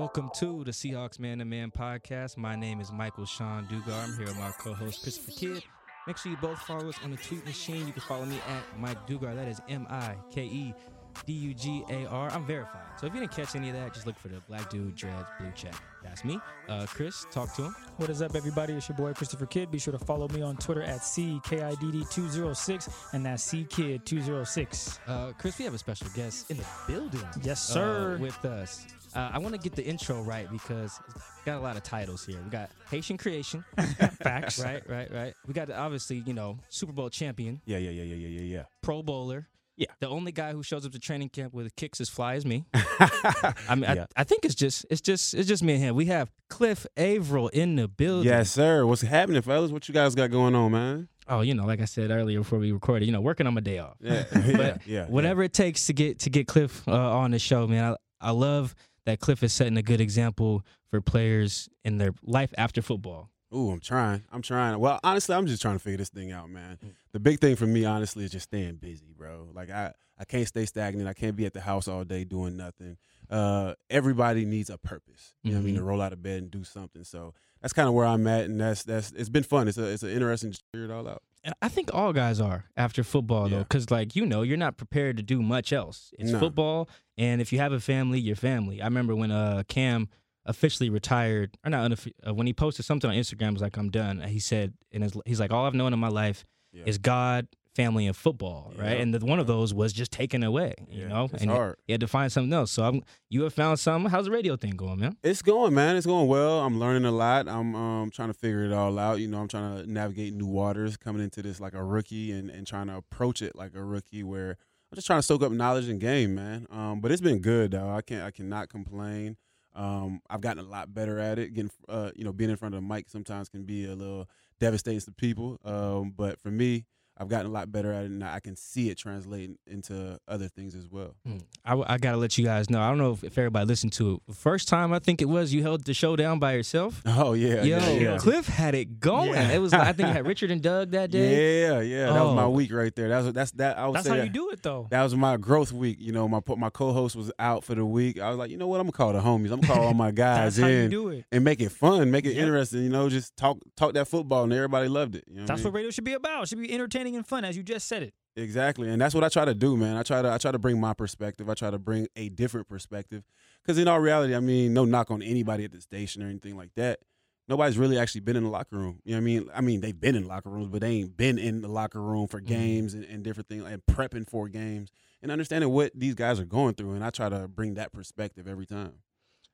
Welcome to the Seahawks Man to Man podcast. My name is Michael Sean Dugar. I'm here with my co-host Christopher Kidd. Make sure you both follow us on the tweet machine. You can follow me at Mike Dugar. That is M I K E D U G A R. I'm verified. So if you didn't catch any of that, just look for the black dude dreads blue check. That's me. Uh, Chris, talk to him. What is up, everybody? It's your boy Christopher Kidd. Be sure to follow me on Twitter at CKIDD206, and that's CKid206. Uh, Chris, we have a special guest in the building. Yes, sir. uh, with us. Uh, I want to get the intro right because it's got a lot of titles here. We got Haitian Creation, Facts. right, right, right. We got obviously, you know, Super Bowl champion, Yeah, Yeah, yeah, yeah, yeah, yeah, yeah, Pro Bowler. Yeah. The only guy who shows up to training camp with kicks as fly as me. I mean, Yeah. I, I think it's just, it's just, it's just me and him. We have Cliff Avril in the building. yes, sir. What's happening, fellas? What you guys got going on, man? Oh, you know, like I said earlier before we recorded, you know, working on my day off. Yeah, yeah, But yeah. whatever it takes to get to get Cliff uh, on the show, man. I, I love that Cliff is setting a good example for players in their life after football. Yeah. Ooh, I'm trying. I'm trying. Well, honestly, I'm just trying to figure this thing out, man. The big thing for me, honestly, is just staying busy, bro. Like I, I can't stay stagnant. I can't be at the house all day doing nothing. Uh, everybody needs a purpose. You know what I mean? To roll out of bed and do something. So that's kind of where I'm at, and that's that's it's been fun. It's a it's an interesting to figure it all out. And I think all guys are after football though, because like you know, you're not prepared to do much else. It's No. football, and if you have a family, your family. I remember when uh Cam officially retired, or not uh, when he posted something on Instagram, was like, "I'm done." He said, and his, he's like, "All I've known in my life Yeah. is God, family, and football." Right, and the, one of those was just taken away. You Yeah, know, it's and hard. he had to find something else. So I'm, you have found something. How's the radio thing going, man? It's going, man. It's going well. I'm learning a lot. I'm um, trying to figure it all out. You know, I'm trying to navigate new waters, coming into this like a rookie and, and trying to approach it like a rookie where I'm just trying to soak up knowledge and game, man. Um, but it's been good though. I can't I cannot complain. Um, I've gotten a lot better at it. Getting uh, you know, being in front of the mic sometimes can be a little devastating to people. Um, but for me, I've gotten a lot better at it, and I can see it translating into other things as well. Mm. I, I gotta let you guys know. I don't know if, if everybody listened to it. First time I think it was you held the show down by yourself. Oh yeah, Yo, yeah, yeah. Cliff had it going. Yeah. It was I think you had Richard and Doug that day. Yeah, yeah, that was my Oh. week right there. That was that's that. I would That's say how that, you do it, though. that was my growth week. You know, my my co-host was out for the week. I was like, you know what? I'm gonna call the homies. I'm gonna call all my guys That's how you in do it. and make it fun, make it Yep. interesting. You know, just talk talk that football, and everybody loved it. You know That's I what radio should be about. It should be entertaining and fun, as you just said it. exactly, and that's what I try to do, man. I try to I try to bring my perspective. I try to bring a different perspective, because in all reality, I mean, no knock on anybody at the station or anything like that. Nobody's really actually been in the locker room. You know what I mean? I mean, they've been in locker rooms, but they ain't been in the locker room for mm-hmm. games and, and different things and prepping for games and understanding what these guys are going through. And I try to bring that perspective every time.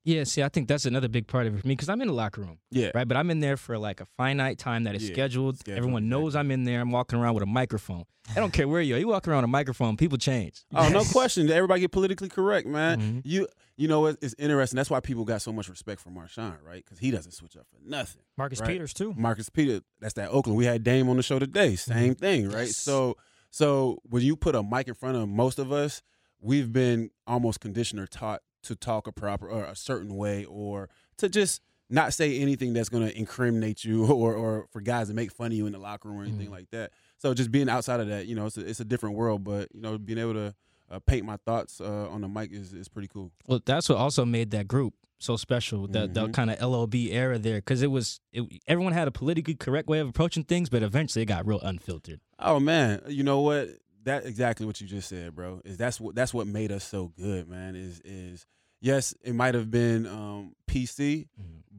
Yeah, see, I think that's another big part of it for me because I'm in the locker room, Yeah. right? But I'm in there for like a finite time that is Yeah, scheduled. scheduled, Everyone knows I'm in there. I'm walking around with a microphone. I don't care where you are. You walk around with a microphone, people change. Oh, no question. Everybody get politically correct, man. Mhm. You you know it- it's interesting. That's why people got so much respect for Marshawn, right? Because he doesn't switch up for nothing. Marcus Right. Peters, too. Marcus Peter, that's that Oakland. We had Dame on the show today. Same thing, right? Yes. So so when you put a mic in front of most of us, we've been almost conditioned or taught to talk a proper or a certain way or to just not say anything that's going to incriminate you or or for guys to make fun of you in the locker room or anything Mhm. like that. So just being outside of that, you know, it's a, it's a different world, but you know, being able to uh, paint my thoughts uh, on the mic is, is pretty cool. Well, that's what also made that group so special. The the Mhm. kind of LOB era there, because it was it, everyone had a politically correct way of approaching things, but eventually it got real unfiltered. Oh man, you know what? That exactly what you just said, bro. Is that's what that's what made us so good, man. Is is yes, it might have been um, PC,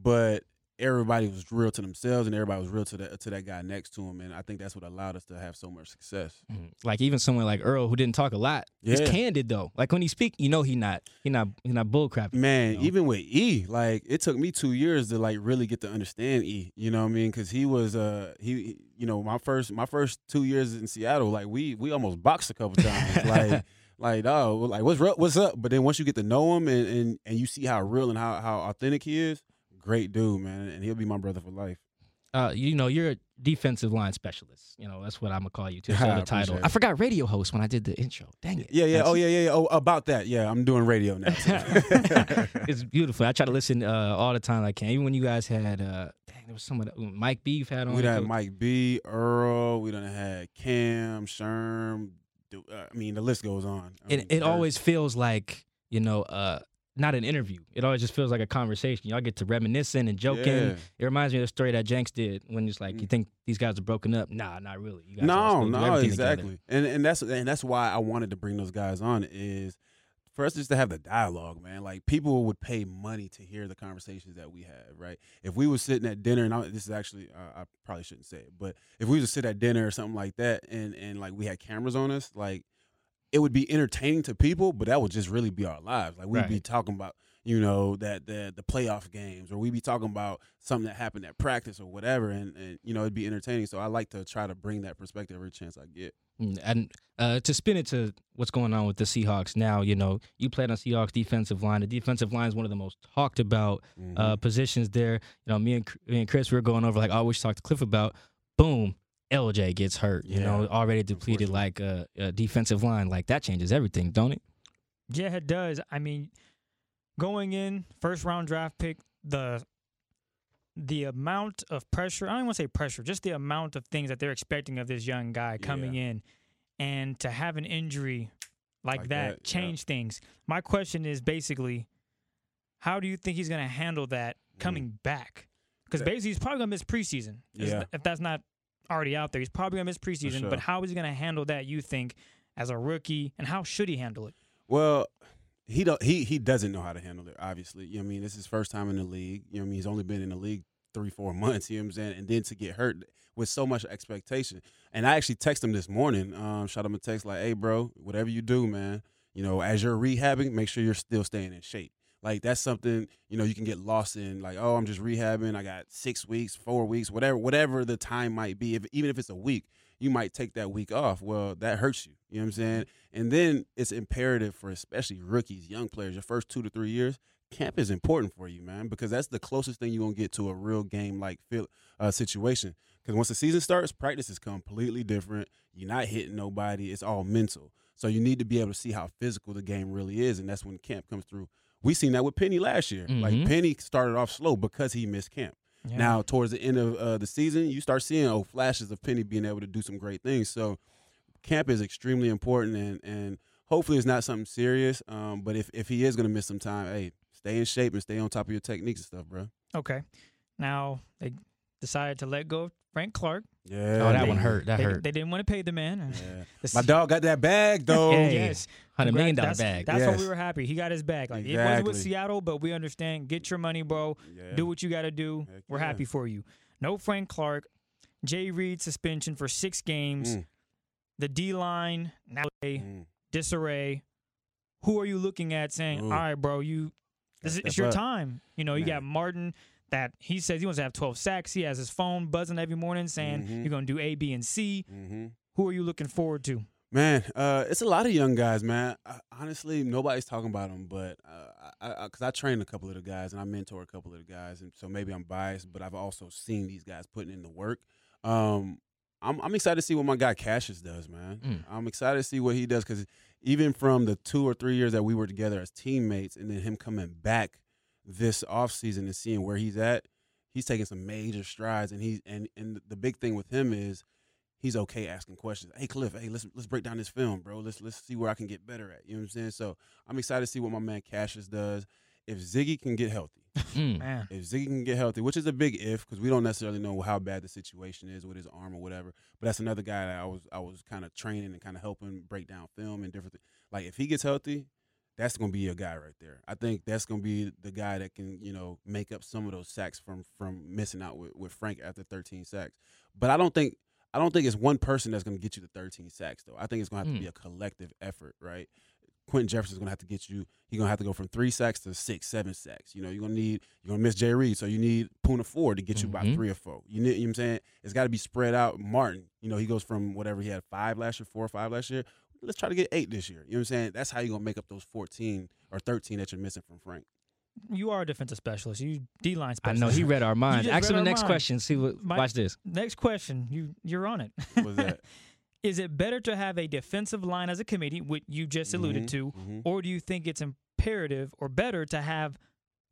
but everybody was real to themselves and everybody was real to that to that guy next to him, and I think that's what allowed us to have so much success. Mhm. Like even someone like Earl who didn't talk a lot. He's Yeah. candid though. Like when he speak, you know he not he not he not bullcrapping. Man, you know? even with E, like it took me two years to like really get to understand E. You know what I mean? Because he was uh he, you know my first my first two years in Seattle, like we we almost boxed a couple times, like. Like oh, like what's ru- what's up? But then once you get to know him and, and, and you see how real and how, how authentic he is, great dude, man, and he'll be my brother for life. Uh, you know you're a defensive line specialist. You know that's what I'm gonna call you too. That's I the title. appreciate I forgot radio host when I did the intro. Dang it. Yeah, yeah. That's- Oh, yeah, yeah, yeah. Oh, about that. Yeah, I'm doing radio now. it's beautiful. I try to listen uh, all the time I can. Even when you guys had, uh, dang, there was someone Mike Beef had on. we it. done had Mike B, Earl. We done had Cam, Sherm. uh, I mean, the list goes on. I It mean, it Dirk. always feels like you know uh, not an interview. It always just feels like a conversation. Y'all get to reminiscing and joking. Yeah. It reminds me of the story that Jenks did when it's like, Mm. you think these guys are broken up? Nah, not really. You guys No, no, together. exactly. And and that's and that's why I wanted to bring those guys on is for us just to have the dialogue, man. Like people would pay money to hear the conversations that we have, right? If we were sitting at dinner, and I, this is actually uh, I probably shouldn't say it, but if we was to sit at dinner or something like that, and and like we had cameras on us, like it would be entertaining to people, but that would just really be our lives. Like we'd be talking about, you know, that the the playoff games, or we'd be talking about something that happened at practice or whatever, and and you know it'd be entertaining. So I like to try to bring that perspective every chance I get. Mm, And uh, to spin it to what's going on with the Seahawks now, you know, you played on Seahawks defensive line. The defensive line is one of the most talked about uh, Mhm. positions there. You know, me and me and Chris we were going over like I always talk to Cliff about. Boom, LJ gets hurt. You know, already depleted like a, a defensive line. Like that changes everything, don't it? Yeah, it does. I mean, going in first round draft pick, the the amount of pressure, I don't want to say pressure, just the amount of things that they're expecting of this young guy coming in and to have an injury like, Like that, that, yeah. change things. My question is basically how do you think he's going to handle that coming back? Because basically he's probably going to miss preseason. Yeah. If that's not already out there, he's probably going to miss preseason, sure. but how is he going to handle that you think as a rookie and how should he handle it? Well, he don't he he doesn't know how to handle it. Obviously, you know what I mean. This is his first time in the league. You know what I mean. He's only been in the league three four months. You know what I'm saying. And then to get hurt with so much expectation. And I actually texted him this morning. Um, shot him a text like, "Hey, bro, whatever you do, man, you know, as you're rehabbing, make sure you're still staying in shape." Like that's something you know you can get lost in. Like, oh, I'm just rehabbing. I got six weeks, four weeks, whatever, whatever the time might be. If even if it's a week, you might take that week off. Well, that hurts you. You know what I'm saying? And then it's imperative for especially rookies, young players, your first two to three years. Camp is important for you, man, because that's the closest thing you're gonna get to a real game like uh, situation. Because once the season starts, practice is completely different. You're not hitting nobody. It's all mental. So you need to be able to see how physical the game really is, and that's when camp comes through. We seen that with Penny last year. Mhm. Like Penny started off slow because he missed camp. Yeah. Now, towards the end of uh, the season, you start seeing oh flashes of Penny being able to do some great things. So, camp is extremely important, and and hopefully it's not something serious. Um, but if if he is going to miss some time, hey, stay in shape and stay on top of your techniques and stuff, bro. Okay. Now they decided to let go of Frank Clark. Yeah. oh, that they- one hurt. That they, hurt. They didn't want to pay the man. Yeah. the My dog got that bag though. Hey. Yes. Hundred million dollar Congrats. bag. That's why we were happy. He got his bag. Like it wasn't with Seattle, but we understand. Get your money, bro. Yeah. Do what you got to do. Heck We're yeah. happy for you. No Frank Clark. Jay Reed suspension for six games. Mm, The D line now mm. disarray. Who are you looking at saying, Ooh. all right, bro, you this is it's your up. time. You know, you got Martin that he says he wants to have 12 sacks. He has his phone buzzing every morning saying Mhm. you're going to do A, B, and C. Mm-hmm. Who are you looking forward to? Man, uh, it's a lot of young guys, man. I, honestly, nobody's talking about them, but uh, I, I, I train a couple of the guys and I mentor a couple of the guys, and so maybe I'm biased, but I've also seen these guys putting in the work. Um, I'm, I'm excited to see what my guy Cassius does, man. Mm. I'm excited to see what he does because even from the two or three years that we were together as teammates, and then him coming back this offseason and seeing where he's at, he's taking some major strides, and he's and and the big thing with him is he's okay asking questions. Hey Cliff, hey let's let's break down this film, bro. Let's let's see where I can get better at. You know what I'm saying? So I'm excited to see what my man Cassius does. If Ziggy can get healthy, Mm. Man. if Ziggy can get healthy, which is a big if because we don't necessarily know how bad the situation is with his arm or whatever. But that's another guy that I was I was kind of training and kind of helping break down film and different. Th- like if he gets healthy, that's gonna be a guy right there. I think that's gonna be the guy that can you know make up some of those sacks from from missing out with, with Frank after 13 sacks. But I don't think I don't think it's one person that's gonna get you the 13 sacks though. I think it's gonna have Hmm. to be a collective effort, right? Quinton Jefferson's gonna have to get you. You're gonna have to go from three sacks to six, seven sacks. You know, you're gonna need you're gonna miss Jay Reed, so you need Poona Ford to get you about Mhm. three or four. You need, you know what I'm saying? It's got to be spread out. Martin, you know, he goes from whatever he had five last year, four or five last year. Let's try to get eight this year. You know what I'm saying? That's how you're gonna make up those 14 or 13 that you're missing from Frank. You are a defensive specialist. You D line specialist. I know he read our minds. Ask him the next minds. question. See what. My- watch this. Next question. You you're on it. What was that? Is it better to have a defensive line as a committee, which you just alluded Mhm, to, mhm. or do you think it's imperative or better to have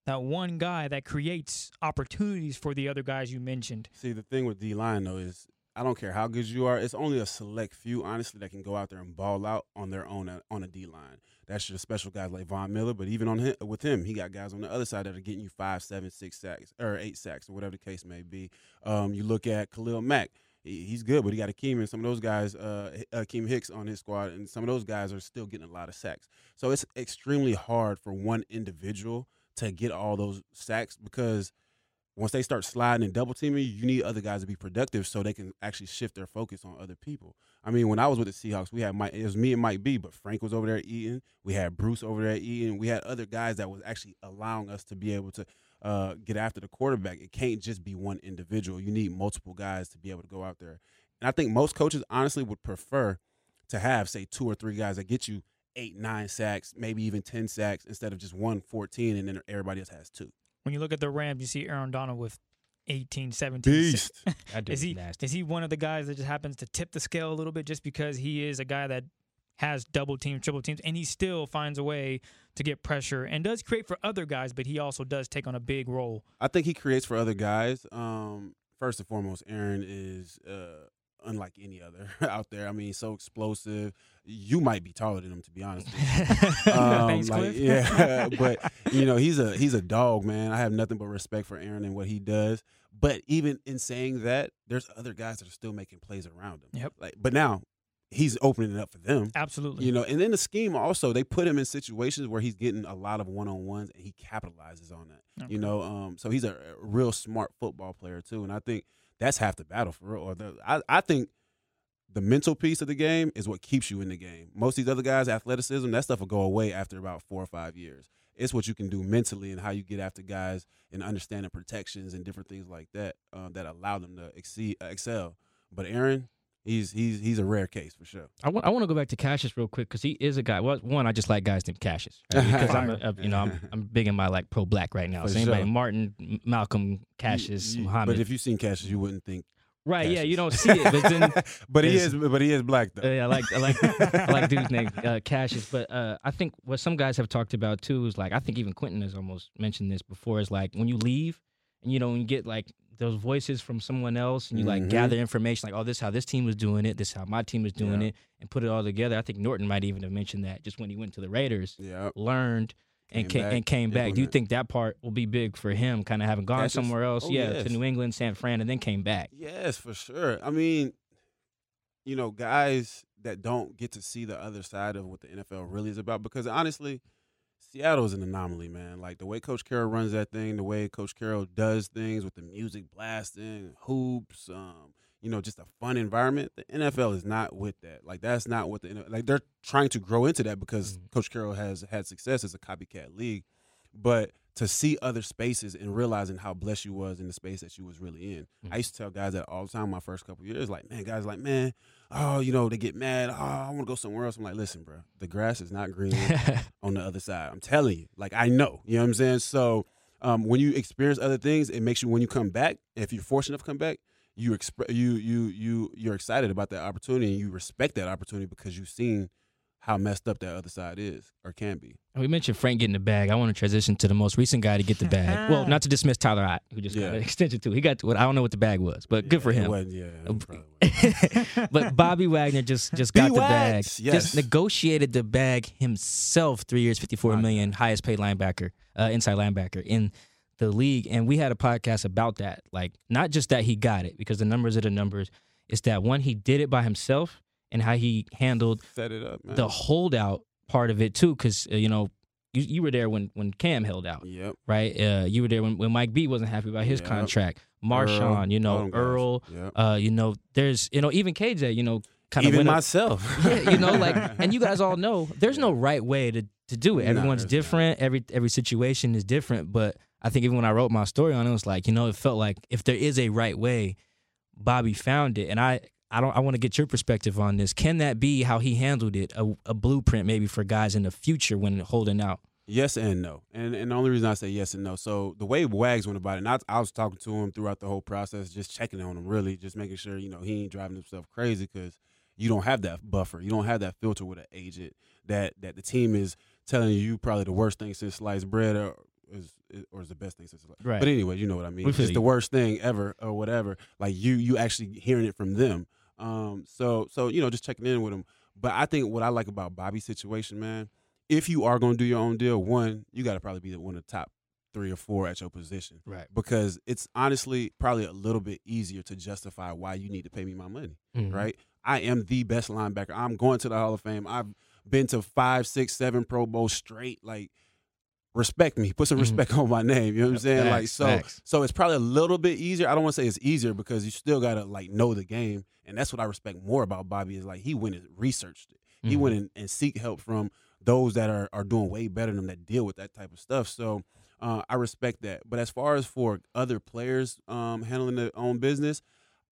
that one guy that creates opportunities for the other guys you mentioned? See, the thing with D line though is I don't care how good you are. It's only a select few, honestly, that can go out there and ball out on their own uh, on a D line. That's your special guys like Von Miller, but even on him, with him, he got guys on the other side that are getting you five, seven, six sacks or eight sacks or whatever the case may be. Um, you look at Khalil Mack. He's good, but he got Akiem and some of those guys, uh, Akiem Hicks on his squad, and some of those guys are still getting a lot of sacks. So it's extremely hard for one individual to get all those sacks because – once they start sliding and double teaming, you need other guys to be productive so they can actually shift their focus on other people. I mean, when I was with the Seahawks, we had Mike. It was me and Mike B, but Frank was over there eating. We had Bruce over there eating. We had other guys that was actually allowing us to be able to uh, get after the quarterback. It can't just be one individual. You need multiple guys to be able to go out there. And I think most coaches honestly would prefer to have, say, two or three guys that get you eight, nine sacks, maybe even ten sacks, instead of just one 14, and then everybody else has two when you look at the Rams, you see Aaron Donald with 18, 17. Beast. is he nasty. is he one of the guys that just happens to tip the scale a little bit just because he is a guy that has double teams, triple teams, and he still finds a way to get pressure and does create for other guys, but he also does take on a big role. I think he creates for other guys. Um, first and foremost, Aaron is uh, unlike any other out there. I mean, so explosive. You might be taller than him, to be honest. um, Thanks, like, yeah, but you know, he's a he's a dog, man. I have nothing but respect for Aaron and what he does. But even in saying that, there's other guys that are still making plays around him. Yep. Like, but now he's opening it up for them. Absolutely. You know, and then the scheme also they put him in situations where he's getting a lot of one on ones and he capitalizes on that. Okay. You know, um, so he's a, a real smart football player too, and I think that's half the battle for real. Or the, I, I think the mental piece of the game is what keeps you in the game. Most of these other guys, athleticism, that stuff will go away after about four or five years. It's what you can do mentally and how you get after guys and understanding protections and different things like that uh, that allow them to exceed, excel. But Aaron, he's he's he's a rare case for sure. I want I want to go back to Cassius real quick because he is a guy. Well, one, I just like guys named Cassius right? because I'm a, you know I'm, I'm big in my like pro black right now. For so anybody sure. Martin, Malcolm, Cassius, You- you- Muhammad. But if you've seen Cassius, you wouldn't think. right? Yeah, you don't see it, but then but he is but he is black though. Uh, yeah, I like I like I like dude's name uh, Cassius, but uh, I think what some guys have talked about too is like I think even Quinton has almost mentioned this before is like when you leave and you know when you get like those voices from someone else and you like Mhm. gather information like oh this is how this team was doing it, this is how my team was doing Yeah. it, and put it all together. I think Norton might even have mentioned that just when he went to the Raiders, Yeah. learned and Came came, back, and came back. Do you think that part will be big for him, kind of having gone Cassius? somewhere else, Oh, yeah, yes. to New England, San Fran, and then came back? Yes, for sure. I mean, you know, guys that don't get to see the other side of what the NFL really is about because honestly, Seattle is an anomaly, man. Like the way Coach Carroll runs that thing, the way Coach Carroll does things with the music blasting, hoops, um, you know, just a fun environment. The NFL is not with that. Like that's not what the like they're trying to grow into that because Mhm. Coach Carroll has had success as a copycat league, but to see other spaces and realizing how blessed you was in the space that you was really in. Mhm. I used to tell guys that all the time my first couple years, like, man, guys like, man, oh, you know, they get mad. Oh, I want to go somewhere else. I'm like, listen, bro, the grass is not green on the other side. I'm telling you, like I know, you know what I'm saying. So um, when you experience other things, it makes you when you come back. If you're fortunate enough to come back, you exp- you you you you're excited about that opportunity and you respect that opportunity because you've seen how messed up that other side is or can be. We mentioned Frank getting the bag. I want to transition to the most recent guy to get the bag. well, not to dismiss Tyler Ott, who just got Yeah. an extension too. He got what I don't know what the bag was, but good for him. wasn't- yeah, it Um, probably wasn't. but Bobby Wagner just just got the bag. Yes. Just negotiated the bag himself. Three years, fifty four million, highest paid linebacker, uh, inside linebacker in the league. And we had a podcast about that. Like not just that he got it because the numbers are the numbers. It's that one he did it by himself and how he handled Set it up, man. the holdout part of it too. Because uh, you know you, you were there when when Cam held out Yep. right? Uh, you were there when, when Mike B wasn't happy about his Yep. contract. Marshawn, Earl, you know. Earl, Yep. uh, you know, there's, you know, even KJ, you know, kind of Even up- myself. yeah, you know, like, and you guys all know there's no right way to, to do it. No, Everyone's there's not. different. Every every situation is different. But I think even when I wrote my story on it, it was like, you know, it felt like if there is a right way, Bobby found it. And I, I don't, I want to get your perspective on this. Can that be how he handled it? A, a blueprint maybe for guys in the future when holding out. Yes and no. And and the only reason I say yes and no. So the way Wags went about it, and I, I was talking to him throughout the whole process, just checking on him, really, just making sure you know he ain't driving himself crazy because you don't have that buffer, you don't have that filter with an agent that that the team is telling you probably the worst thing since sliced bread or is, is or is the best thing since life. Right. But anyway, you know what I mean. It's you. the worst thing ever or whatever. Like you you actually hearing it from them. Um. So so you know just checking in with them. But I think what I like about Bobby's situation, man, if you are gonna do your own deal, one you got to probably be the one of the top three or four at your position right. because it's honestly probably a little bit easier to justify why you need to pay me my money Mhm. right? I am the best linebacker. I'm going to the Hall of Fame. I've been to five, six, seven Pro Bowls straight. Like, respect me. Put some Mhm. respect on my name. You know what I'm saying? like, so, facts. so it's probably a little bit easier. I don't want to say it's easier because you still gotta like know the game, and that's what I respect more about Bobby is like he went and researched it. He Mhm. went and, and seek help from those that are are doing way better than him that deal with that type of stuff. So. Uh, I respect that, but as far as for other players um, handling their own business,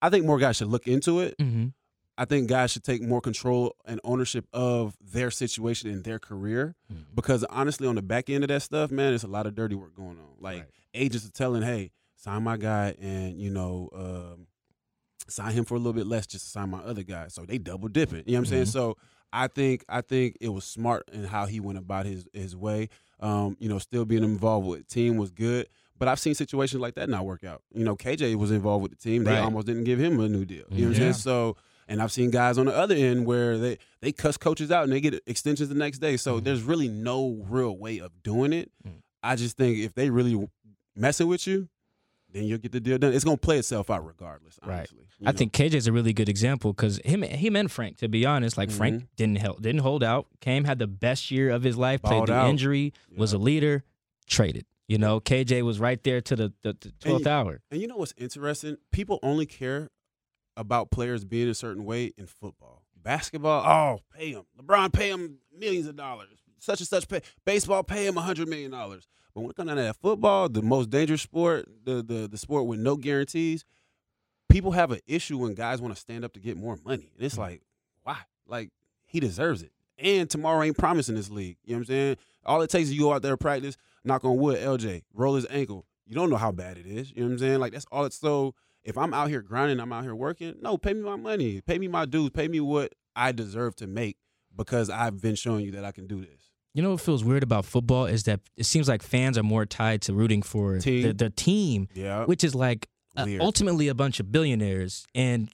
I think more guys should look into it. Mhm. I think guys should take more control and ownership of their situation in their career Mhm. because honestly, on the back end of that stuff, man, there's a lot of dirty work going on. Like Right. agents are telling, "Hey, sign my guy, and you know, um, sign him for a little bit less just to sign my other guy." So they double dipping. You know what I'm saying? Mhm. So I think I think it was smart in how he went about his his way. Um, you know, still being involved with the team was good. But I've seen situations like that not work out. You know, KJ was involved with the team. They Right. almost didn't give him a new deal. You know what I'm saying? So and I've seen guys on the other end where they they cuss coaches out and they get extensions the next day. So Mhm. there's really no real way of doing it. Mhm. I just think if they really messing with you, then you'll get the deal done. It's gonna play itself out regardless. Right. Honestly, I know? think KJ is a really good example because him, him and Frank, to be honest, like Frank Mhm. didn't help, didn't hold out. Came had the best year of his life, played the out. injury, was a leader, traded. You know, KJ was right there to the the, the twelfth you- hour. And you know what's interesting? People only care about players being a certain way in football. Basketball, oh, pay him. LeBron, pay him millions of dollars. Such and such pay. Baseball, pay him a hundred million dollars. But when it comes down to that football, the most dangerous sport, the the the sport with no guarantees, people have an issue when guys want to stand up to get more money. And it's mm. like, why? Like he deserves it. And tomorrow ain't promising this league. You know what I'm saying? All it takes is you go out there practice, knock on wood, LJ, roll his ankle. You don't know how bad it is. You know what I'm saying? Like that's all it's so if I'm out here grinding, I'm out here working, no, pay me my money. Pay me my dues. Pay me what I deserve to make because I've been showing you that I can do this. You know what feels weird about football is that it seems like fans are more tied to rooting for Team. the, the team, Yeah. which is like uh, ultimately a bunch of billionaires and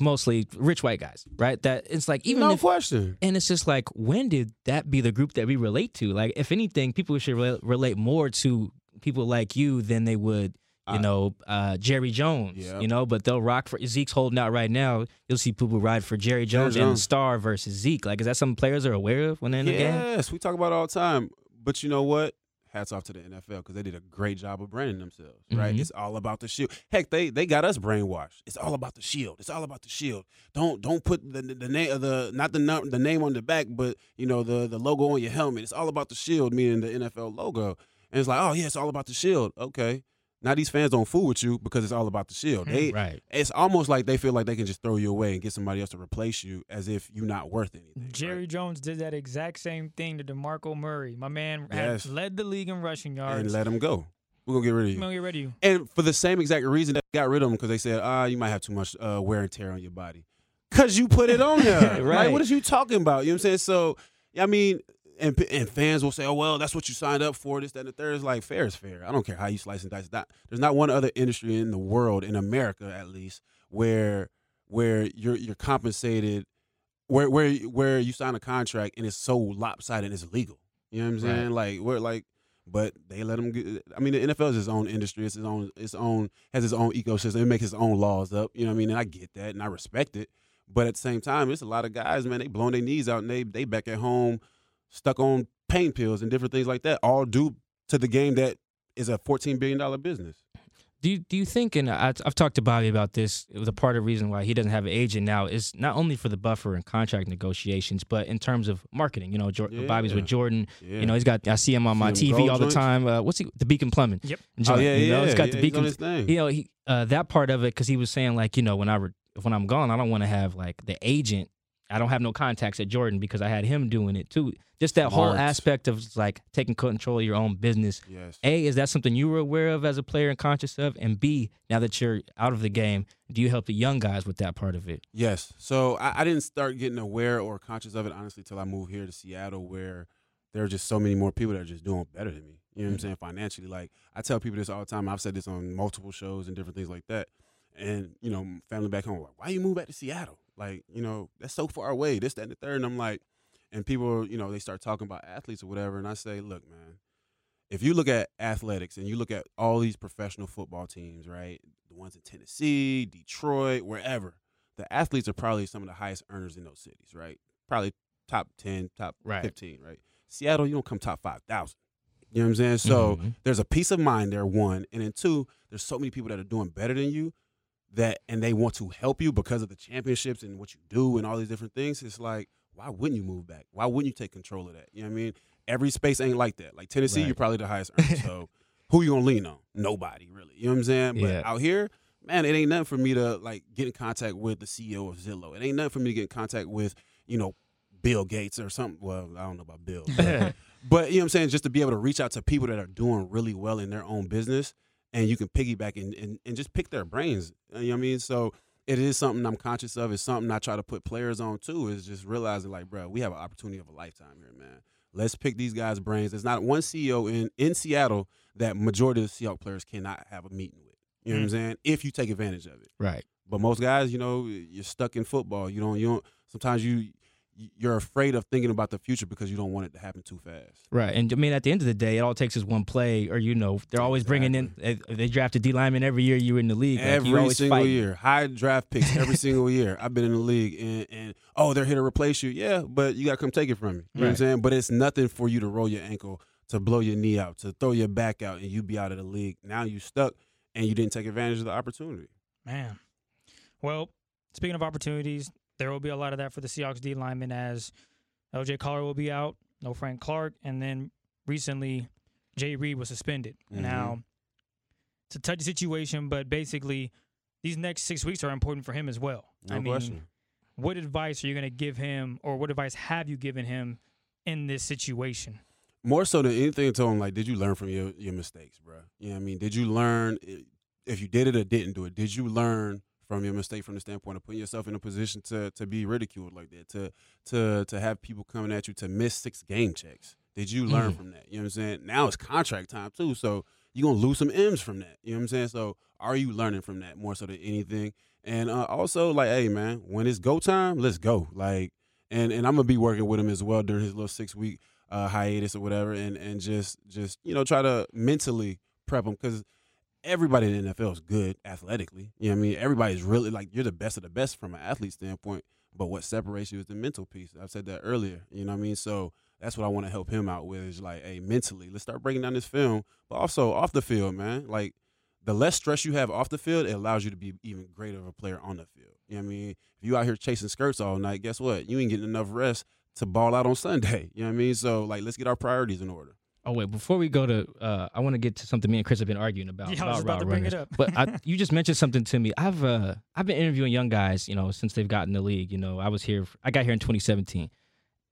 mostly rich white guys, right? That it's like even no if question. And it's just like, when did that be the group that we relate to? Like, if anything, people should re- relate more to people like you than they would, you I- know, uh, Jerry Jones. Yeah. You know, but they'll rock for Zeke's holding out right now. You'll see people ride for Jerry Jones, and Jones. Star versus Zeke. Like, is that something players are aware of when they're in the game? Yes, we talk about it all the time. But you know what? Hats off to the NFL because they did a great job of branding themselves. Right? Mhm. It's all about the shield. Heck, they they got us brainwashed. It's all about the shield. It's all about the shield. Don't don't put the the, the name the not the num- the name on the back, but you know the the logo on your helmet. It's all about the shield, meaning the NFL logo. And it's like, oh yeah, it's all about the shield. Okay. Now these fans don't fool with you because it's all about the shield. They Right. it's almost like they feel like they can just throw you away and get somebody else to replace you as if you're not worth anything. right? Jerry Jones did that exact same thing to DeMarco Murray. My man had Yes. led the league in rushing yards. and let him go. We're gonna get rid of I'm you. gonna get rid of you. And for the same exact reason that they got rid of him because they said, ah, you might have too much uh, wear and tear on your body. Cause you put it on there. Right. Like, are you talking about? You know what I'm saying? So, I mean, and and fans will say, oh well, that's what you signed up for. This, that, and the third is like fair is fair. I don't care how you slice and dice. That there's not one other industry in the world, in America at least, where where you're you're compensated, where where where you sign a contract and it's so lopsided and it's illegal. You know what I'm Right. saying? Like we're like but they let them get. I mean, the NFL is its own industry. It's its own. Its own has its own ecosystem. It makes its own laws up. You know what I mean? And I get that, and I respect it. But at the same time, it's a lot of guys, man. They blowing their knees out, and they they back at home, stuck on pain pills and different things like that. All due to the game that is a fourteen billion dollar business. Do you, do you think, and I, I've talked to Bobby about this, the part of the reason why he doesn't have an agent now is not only for the buffer and contract negotiations, but in terms of marketing. You know, Jor- Bobby's with Jordan. Yeah. You know, he's got, I see him on my TV all the joints? time. Uh, what's he, the Beacon Plumbing? Yep. oh yeah, you yeah. know, he's got the yeah, Beacon on his thing. you know he uh, that part of it because he was saying like you know when I re- when I'm gone I don't want to have like the agent I don't have no contacts at Jordan because I had him doing it too just that whole aspect of like taking control of your own business yes. a is that something you were aware of as a player and conscious of and b now that you're out of the game do you help the young guys with that part of it Yes. So I, I didn't start getting aware or conscious of it honestly till I moved here to Seattle, where there are just so many more people that are just doing better than me. You know what I'm mm-hmm. saying? Financially, like I tell people this all the time. I've said this on multiple shows and different things like that. And you know, family back home, like, why you move back to Seattle? Like, you know, that's so far away. This, that, and the third. And I'm like, and people, you know, they start talking about athletes or whatever, and I say, look, man, if you look at athletics and you look at all these professional football teams, right, the ones in Tennessee, Detroit, wherever, the athletes are probably some of the highest earners in those cities, right? Probably top ten, top Right. fifteen, right? Seattle, you don't come top five thousand. You know what I'm saying? So Mhm. there's a peace of mind there, one, and then two, there's so many people that are doing better than you that and they want to help you because of the championships and what you do and all these different things. It's like, why wouldn't you move back? Why wouldn't you take control of that? You know what I mean? Every space ain't like that. Like Tennessee, Right. you're probably the highest earner. so who you gonna lean on? Nobody really. You know what I'm saying? But Yeah. out here, man, it ain't nothing for me to like get in contact with the CEO of Zillow. It ain't nothing for me to get in contact with, you know, Bill Gates or something. Well, I don't know about Bill. But, but you know what I'm saying? Just to be able to reach out to people that are doing really well in their own business and you can piggyback and, and, and just pick their brains. Uh, you know what I mean? So it is something I'm conscious of. It's something I try to put players on too, is just realizing like, bro, we have an opportunity of a lifetime here, man. Let's pick these guys' brains. There's not one CEO in, in Seattle that majority of the Seahawks players cannot have a meeting with. You know what I'm mm. saying? If you take advantage of it. Right. But most guys, you know, you're stuck in football. You don't. You don't. Sometimes you you're afraid of thinking about the future because you don't want it to happen too fast. Right. And I mean, at the end of the day, it all takes is one play, or, you know, they're always bringing in, eh, they draft a D lineman every year you're in the league. Every always single fighting. year, high draft picks every single year. I've been in the league, and, and oh, they're here to replace you. Yeah, but you got to come take it from me. You know what I'm saying? But it's nothing for you to roll your ankle, to blow your knee out, to throw your back out, and you be out of the league. Now you stuck, and you didn't take advantage of the opportunity. Man. Well, speaking of opportunities, there will be a lot of that for the Seahawks D linemen as LJ Collier will be out, no Frank Clark, and then recently Jay Reed was suspended. Mhm. Now, it's a touchy situation, but basically these next six weeks are important for him as well. No I mean, question. what advice are you going to give him, or what advice have you given him in this situation? more so than anything to him like did you learn from your, your mistakes bro you know what i mean did you learn if you did it or didn't do it did you learn from your mistake from the standpoint of putting yourself in a position to to be ridiculed like that to to to have people coming at you to miss six game checks. Did you learn Mhm. from that? You know what i'm saying? Now it's contract time too so you're gonna lose some m's from that. You know what i'm saying? So are you learning from that more so than anything? And uh, also like hey man when it's go time let's go. Like and and i'm gonna be working with him as well during his little six week uh, hiatus or whatever, and and just just you know try to mentally prep him because everybody in the NFL is good athletically. You know what I mean? Everybody's really like you're the best of the best from an athlete standpoint. But what separates you is the mental piece. I've said that earlier. You know what I mean? So that's what I want to help him out with is like, hey, mentally, let's start breaking down this film, but also off the field, man. Like the less stress you have off the field, it allows you to be even greater of a player on the field. You know what I mean? If you out here chasing skirts all night, guess what? You ain't getting enough rest to ball out on Sunday. You know what I mean? So like let's get our priorities in order. Oh wait, before we go to, uh, I want to get to something me and Chris have been arguing about. Yeah, I was about to bring runners. it up. but I, you just mentioned something to me. I've uh, I've been interviewing young guys, you know, since they've gotten the league. You know, I was here. I got here in 2017.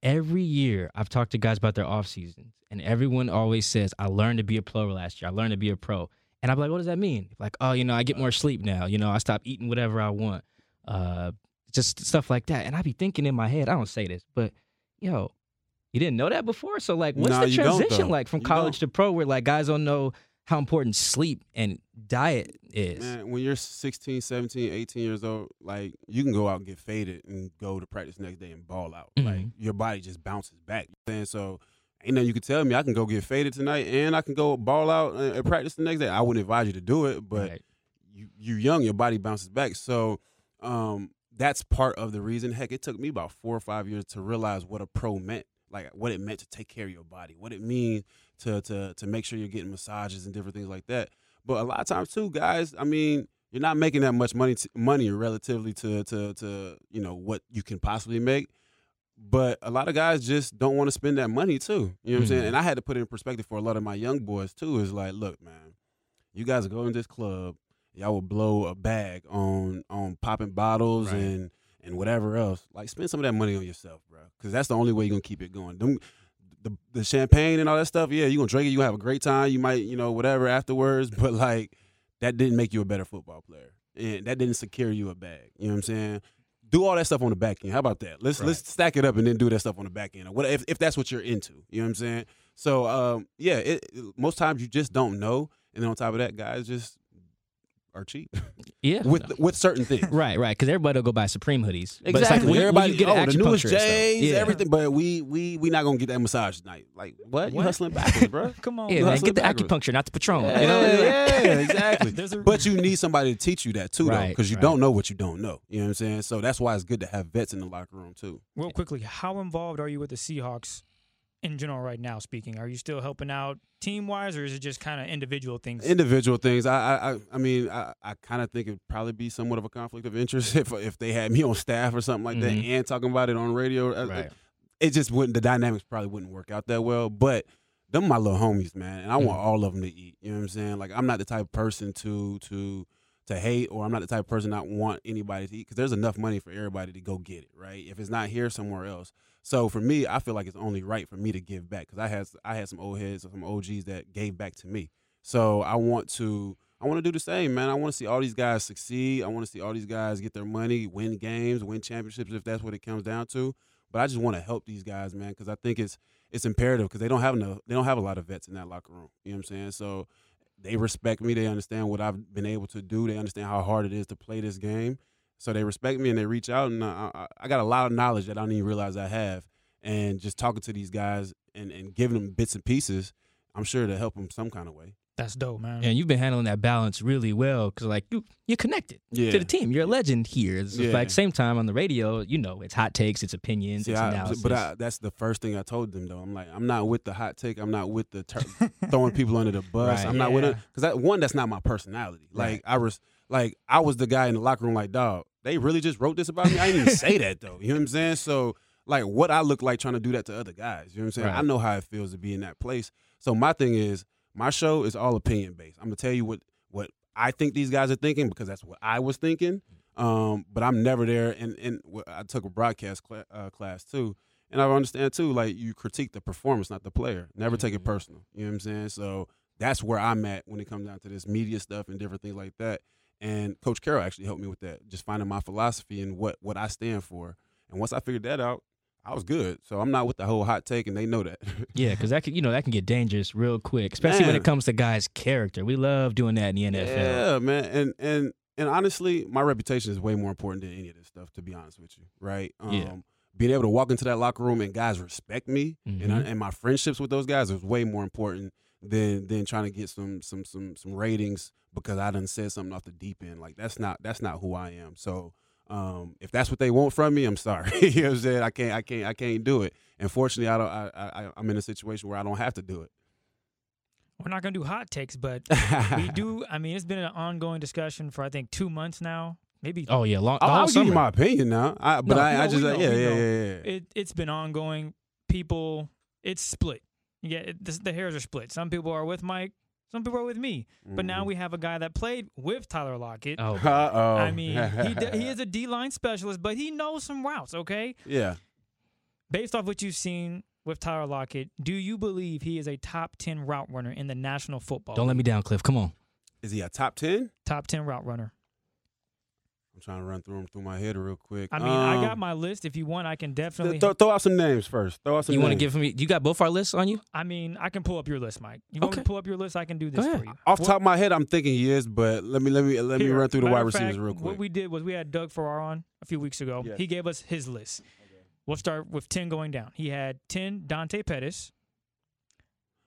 Every year, I've talked to guys about their off seasons, and everyone always says, "I learned to be a pro last year. I learned to be a pro." And I'm like, "What does that mean?" Like, "Oh, you know, I get more sleep now. You know, I stop eating whatever I want, uh, just stuff like that." And I be thinking in my head, I don't say this, but yo, you didn't know that before. So like, what's No, the transition like from You college don't. to pro, where like guys don't know how important sleep and diet is? Man, when you're 16, 17, 18 years old, like you can go out and get faded and go to practice next day and ball out. Like Mhm. your body just bounces back. You know saying? So ain't nothing you can tell me. I can go get faded tonight and I can go ball out and, and practice the next day. I wouldn't advise you to do it, but Right. you you young, your body bounces back. So um, that's part of the reason. Heck, it took me about four or five years to realize what a pro meant, like what it meant to take care of your body, what it means to to to make sure you're getting massages and different things like that. But a lot of times too, guys, I mean, you're not making that much money t- money relatively to to to you know what you can possibly make. But a lot of guys just don't want to spend that money too. You know what I'm saying? Mhm. And I had to put it in perspective for a lot of my young boys too. Is like, look, man, you guys go in this club, y'all will blow a bag on on popping bottles Right. and and whatever else. Like, spend some of that money on yourself, bro, because that's the only way you're gonna keep it going. Them, the the champagne and all that stuff, yeah, you're gonna drink it, you gonna have a great time. You might, you know, whatever afterwards, but like that didn't make you a better football player, and that didn't secure you a bag. You know what I'm saying? Do all that stuff on the back end. How about that? Let's let's stack it up and then do that stuff on the back end. Or what if, if that's what you're into? You know what I'm saying? So um, yeah, it, it- most times you just don't know, and then on top of that, guys just are cheap Yeah. with with certain things. Right, right. Because everybody will go buy Supreme hoodies. But it's like Exactly. when, when Everybody, you get oh, an the newest acupuncturist, though. J's, yeah. everything. But we we we not gonna get that massage tonight. Like what? You What? hustling backwards, bro? Come on, Yeah, You man, get the backwards. acupuncture, not the Patron. Yeah, you know? yeah, exactly. There's a- but you need somebody to teach you that too, though, because you right. don't know what you don't know. You know what I'm saying? So that's why it's good to have vets in the locker room too. Real quickly, how involved are you with the Seahawks in general right now? Speaking, are you still helping out team wise, or is it just kind of individual things? Individual things. I I I, I mean, I, I kind of think it'd probably be somewhat of a conflict of interest if if they had me on staff or something like Mhm. that and talking about it on radio. Uh, Right. It just wouldn't. The dynamics probably wouldn't work out that well. But them my little homies, man, and I want Mhm. all of them to eat. You know what I'm saying? Like I'm not the type of person to to to hate, or I'm not the type of person not want anybody to eat because there's enough money for everybody to go get it, right? If it's not here, somewhere else. So for me, I feel like it's only right for me to give back because I had I had some old heads, some OGs that gave back to me. So I want to I want to do the same, man. I want to see all these guys succeed. I want to see all these guys get their money, win games, win championships if that's what it comes down to. But I just want to help these guys, man, because I think it's it's imperative because they don't have no they don't have a lot of vets in that locker room. You know what I'm saying? So they respect me. They understand what I've been able to do. They understand how hard it is to play this game. So they respect me and they reach out, and I, I, I got a lot of knowledge that I don't even realize I have. And just talking to these guys and, and giving them bits and pieces, I'm sure to help them some kind of way. That's dope, man. And you've been handling that balance really well because, like, you, you're connected Yeah. to the team. You're a legend here. It's just Yeah. like same time on the radio, you know, it's hot takes, it's opinions, See, it's I, analysis. but I, that's the first thing I told them though. I'm like, I'm not with the hot take. I'm not with the tur throwing people under the bus. Right. I'm not with Yeah. it because that one, that's not my personality. Like Right. I was, like I was the guy in the locker room. Like, dog, they really just wrote this about me. I didn't even say that though. You know what I'm saying? So, like, what I look like trying to do that to other guys. You know what I'm saying? Right. I know how it feels to be in that place. So my thing is, my show is all opinion based. I'm gonna tell you what what I think these guys are thinking because that's what I was thinking. Um, but I'm never there. And and I took a broadcast cla- uh, class too, and I understand too. Like you critique the performance, not the player. Never take it Mhm. personal. You know what I'm saying? So that's where I'm at when it comes down to this media stuff and different things like that. And Coach Carroll actually helped me with that, just finding my philosophy and what what I stand for. And once I figured that out, I was good. So I'm not with the whole hot take, and they know that. yeah, because that can, you know, that can get dangerous real quick, especially when it comes to guys' character. We love doing that in the NFL. Yeah, man. And and and honestly, my reputation is way more important than any of this stuff. To be honest with you, right? Um, Yeah. Being able to walk into that locker room and guys respect me, and I, Mhm. and my friendships with those guys is way more important than than trying to get some some some some ratings because I done said something off the deep end. Like that's not that's not who I am. So. Um, if that's what they want from me, I'm sorry. you know what I'm saying? I can't, I can't, I can't do it. And fortunately, I don't. I, I, I'm in a situation where I don't have to do it. We're not gonna do hot takes, but we do. I mean, it's been an ongoing discussion for I think two months now, maybe. Oh yeah, long. the I'll, I'll give you my opinion now. I, but No, I, no, I just, know, yeah, we yeah, yeah, yeah. It it's been ongoing. People, it's split. Yeah, it, this, the hairs are split. Some people are with Mike. Some people are with me. But now we have a guy that played with Tyler Lockett. Oh, Uh oh. I mean, he d- he is a D line specialist, but he knows some routes. Okay, yeah. based off what you've seen with Tyler Lockett, do you believe he is a top ten route runner in the National Football? don't let me down, Cliff. Come on. Is he a top ten? top ten route runner. I'm trying to run through them through my head real quick. I mean, I got Um, my list. If you want, I can definitely. th- throw, throw out some names first. Throw out some. You want to give me? You got both our lists on you? I mean, I can pull up your list, Mike. You want me Okay. to pull up your list? I can do this for you. off the What- top of my head? I'm thinking he is, but let me let me let me run through the wide of receivers fact, real quick. What we did was we had Doug Farrar on a few weeks ago. Yes. He gave us his list. We'll start with 10 going down. He had 10 Dante Pettis,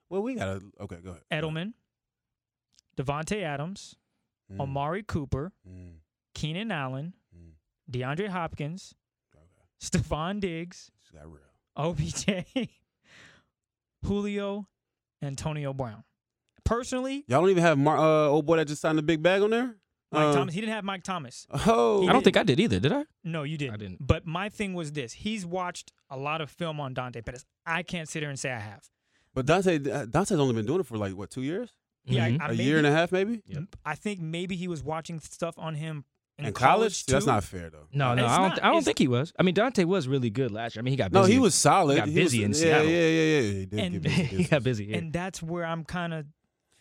well, we gotta. Okay, go ahead. Edelman, Davante Adams, Mm, Amari Cooper, mm, Keenan Allen, mm. DeAndre Hopkins, Okay, Stefon Diggs, this got real. OBJ, Julio, Antonio Brown. Personally, Y'all don't even have Mar- uh, old boy that just signed the big bag on there. Mike Uh, Thomas, he didn't have Mike Thomas. Oh, He I don't did. think I did either. Did I? No, you didn't. I didn't. But my thing was this: he's watched a lot of film on Dante Pettis. I can't sit here and say I have. But Dante Dante's only been doing it for like what two years? Yeah, Mhm. I, I a maybe- year and a half, maybe. Yep. I think maybe he was watching stuff on him in, In college, See, that's not fair though. No, no, It's I don't. not- I don't think he was. I mean, Dante was really good last year. I mean, he got No, busy. he was solid. He got busy in yeah, Seattle. Yeah, yeah, yeah. He did And- get busy. he got busy. Yeah. And that's where I'm kind of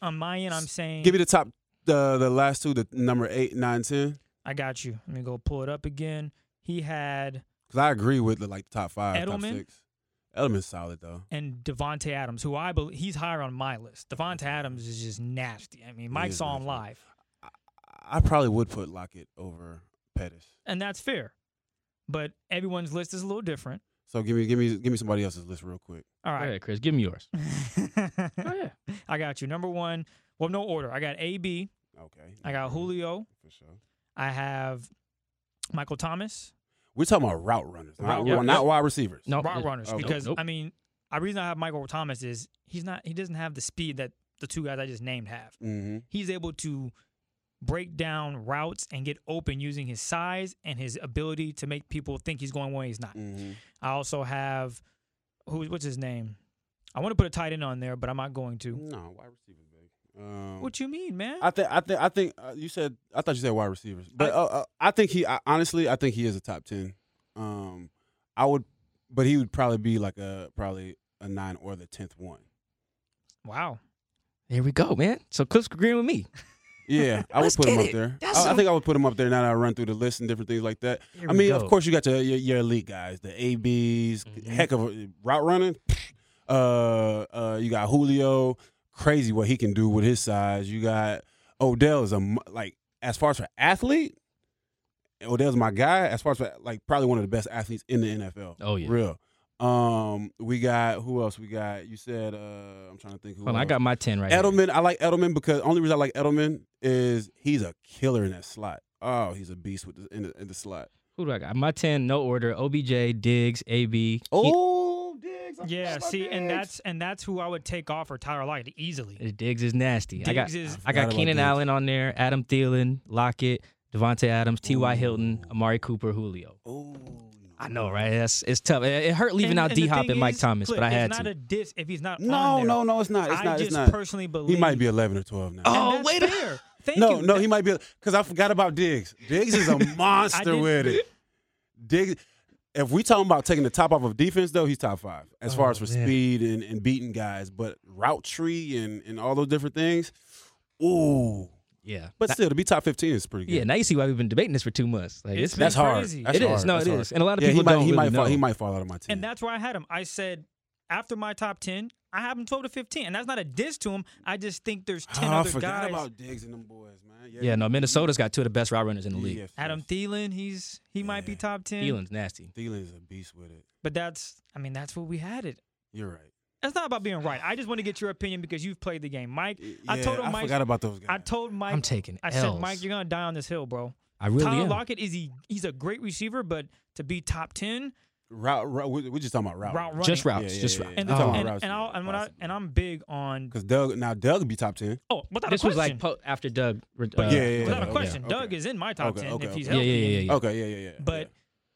on my end. I'm saying, Give me the top, the the last two, the number eight, nine, ten. I got you. Let me go pull it up again. He had Because I agree with the, like the top five, top Edelman? six. Edelman's solid though. and Davante Adams, who I believe he's higher on my list. Davante Adams is just nasty. I mean, Mike saw him nasty. live, I probably would put Lockett over Pettis. and that's fair. But everyone's list is a little different. So give me give me give me somebody else's list real quick. All All right, right, Chris, give me yours. oh, yeah. I got you. Number one, well, no order. I got AB. Okay. I got Julio. For sure. I have Michael Thomas. We're talking about route runners, not, Route- not wide receivers. No, route runners oh, because nope. I mean, the reason I have Michael Thomas is he's not he doesn't have the speed that the two guys I just named have. Mm-hmm. He's able to break down routes and get open using his size and his ability to make people think he's going where he's not. Mm-hmm. I also have who what's his name? I want to put a tight end on there, but I'm not going to. No, wide receivers, big. Um, What you mean, man? I think I think I think uh, you said I thought you said wide receivers, but I- uh, uh, I think he I, honestly I think he is a top ten. Um, I would, but he would probably be like a probably a nine or the tenth one. wow. There we go, man. So Cliff's agreeing with me. Yeah, I would Let's put him get up it. there. That's I, I think I would put him up there now that I run through the list and different things like that. Here I mean, of course, you got your your, your elite guys, the ABs, Mhm. heck of a route running. Uh, uh, you got Julio, crazy what he can do with his size. You got Odell is a like as far as for athlete. Odell's my guy. As far as for, like probably one of the best athletes in the NFL. Oh, yeah. real. Um, we got who else? We got you said. Uh, I'm trying to think. Who Hold on, I got my ten right here. Edelman, I like Edelman because only reason I like Edelman is he's a killer in that slot. Oh, he's a beast with the, in, the, in the slot. Who do I got? My ten, no order. OBJ, Diggs, AB. Oh, Diggs. I Yeah, forgot about see, and that's and that's who I would take off for Tyler Lockett easily. He- Diggs is nasty. I got Diggs is I got Keenan Diggs. Allen on there, Adam Thielen, Lockett, Davante Adams, T.Y. Hilton, Amari Cooper, Julio. Oh, I know, right? That's it's tough. It, it hurt leaving And- out D Hop thing and Mike is, Thomas, but I had it's not a diss if he's not No, on there. no, no, it's not. It's I not. just not. personally believe He might be 11 or 12 now. Oh, and Oh, that's wait a- fair. Thank no, you. no, he might be because I forgot about Diggs. Diggs is a monster with it. Diggs. If we talking about taking the top off of defense, though, he's top five as far Oh, as for man. speed and, and beating guys. But route tree and, and all those different things, ooh. Yeah, But Now- still, to be top 15 is pretty good. yeah. Now you see why we've been debating this for two months. Like It's it's, been that's hard. That's it is. hard. No, That's it hard. is, and a lot of Yeah, people he might, don't he really might know. fall. He might fall out of my team. And that's where I had him. I said after my top ten, I have him twelve to fifteen, and that's not a diss to him. I just think there's ten Oh, I other forgot guys. about Diggs and them boys, man. yeah, no. Minnesota's got two of the best route runners in the league. Yes, Adam yes. Thielen, he's he might be top ten. Thielen's nasty. Thielen's a beast with it. But that's I mean that's what we had it. You're right. That's not about being right. I just want to get your opinion because you've played the game, Mike. Yeah, I told him I Mike. forgot about those guys. I told Mike. I'm taking I L's. said, Mike, you're gonna die on this hill, bro. I really Tyler am. Lockett is he? He's a great receiver, but to be top ten route, route. we- We're just talking about route. route running, Just routes, Yeah, just routes. yeah. and, We're talking and, about and, routes, I'll, and, when I and I'm big on Because Doug now Doug would be top ten. oh without This a was like po- after Doug. Uh, yeah, yeah, yeah, without okay, a question, okay. Doug is in my top Okay, ten okay, if he's okay. Yeah, healthy. yeah, yeah, yeah. Okay, yeah, yeah, yeah. But yeah.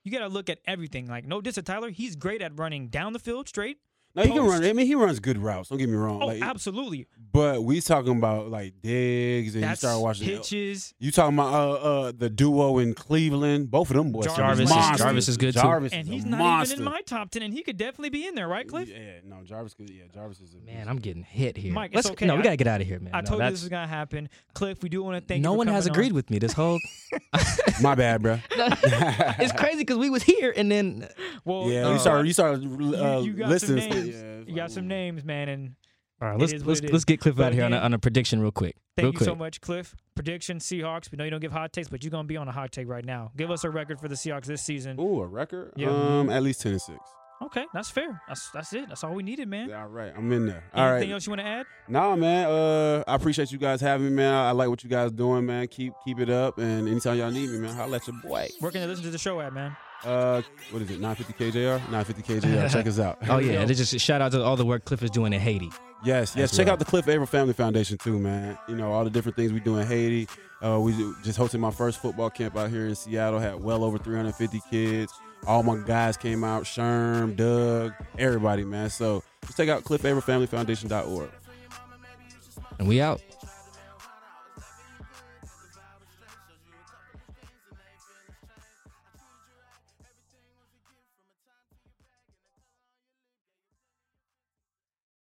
you got to look at everything. Like no diss to Tyler, he's great at running down the field straight. No, he can post. run. I mean, he runs good routes. Don't get me wrong. Oh, like, absolutely. but we talking about like Diggs, and That's you start watching. pitches. You talking about uh, uh, the duo in Cleveland? Both of them boys. Jarvis are is- monsters. Jarvis is good, too. Jarvis And he's a not monster. even in my top ten, and he could definitely be in there, right, Cliff? Yeah, no, Jarvis. Could, yeah, Jarvis is a Man, beast. I'm getting hit here. Mike, Let's, okay. No, we gotta get out of here, man. I No, told you that's- this was gonna happen, Cliff. We do want to thank. no you for one has coming on. agreed with me this whole. My bad, bro. it's crazy because we was here and then Well, Yeah, uh, you started. You started uh, you got listening. Names. Yeah, you got some names, man, and All right, let's let's let's get Cliff But out here on a, on a prediction real quick. Thank real you quick. so much, Cliff. Prediction Seahawks. We know you don't give hot takes, but you're gonna be on a hot take right now. Give us a record for the Seahawks this season. Ooh, a record? Yeah. Um, at least ten and six. Okay, that's fair. That's that's it. That's all we needed, man. All right, I'm in there. All Anything right. else you want to add? Nah, man. Uh, I appreciate you guys having me, man. I like what you guys doing, man. Keep keep it up, and anytime y'all need me, man, holla at your boy. Where can they listen to the show at, man? Uh, what is it? 950 KJR. 950 KJR. Check us out. Oh yeah, they just shout out to all the work Cliff is doing in Haiti. Yes, yes. Check well. out the Cliff Avril Family Foundation too, man. You know all the different things we do in Haiti. Uh, we just hosted my first football camp out here in Seattle. Had well over 350 kids. All my guys came out. Sherm, Doug, everybody, man. So just check out CliffAvrilFamilyFoundation.org. And we out.